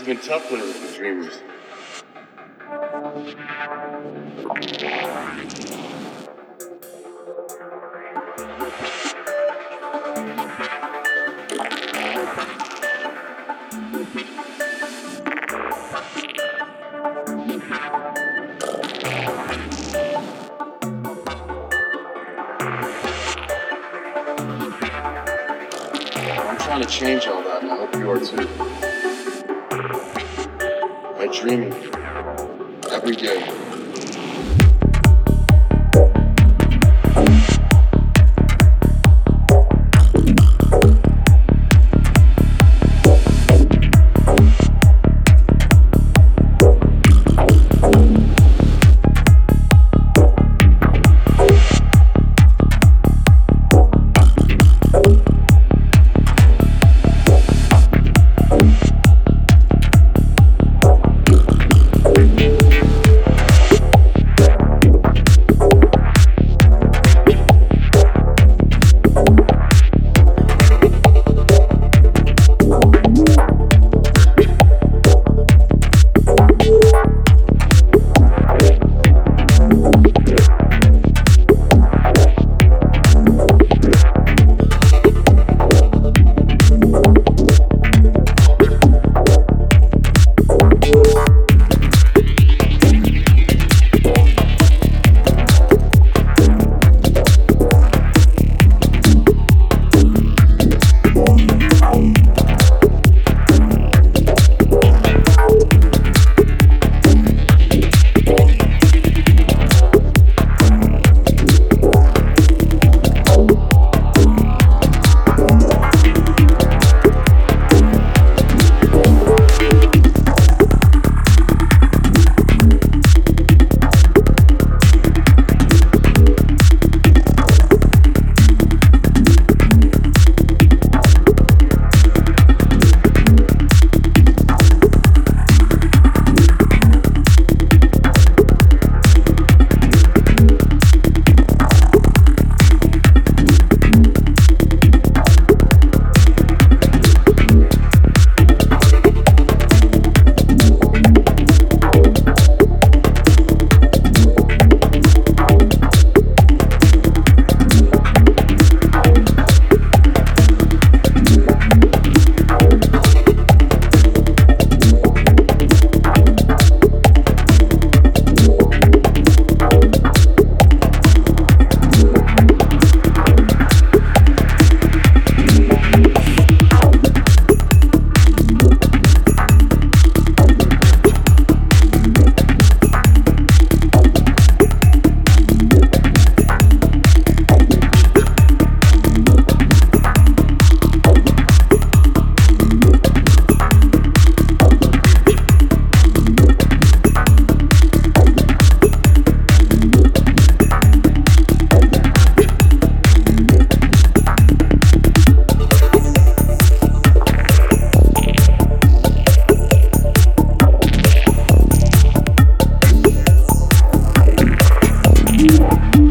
It's been tough lately for dreamers. I'm trying to change all that, and I hope you are too. Dreaming every day. It's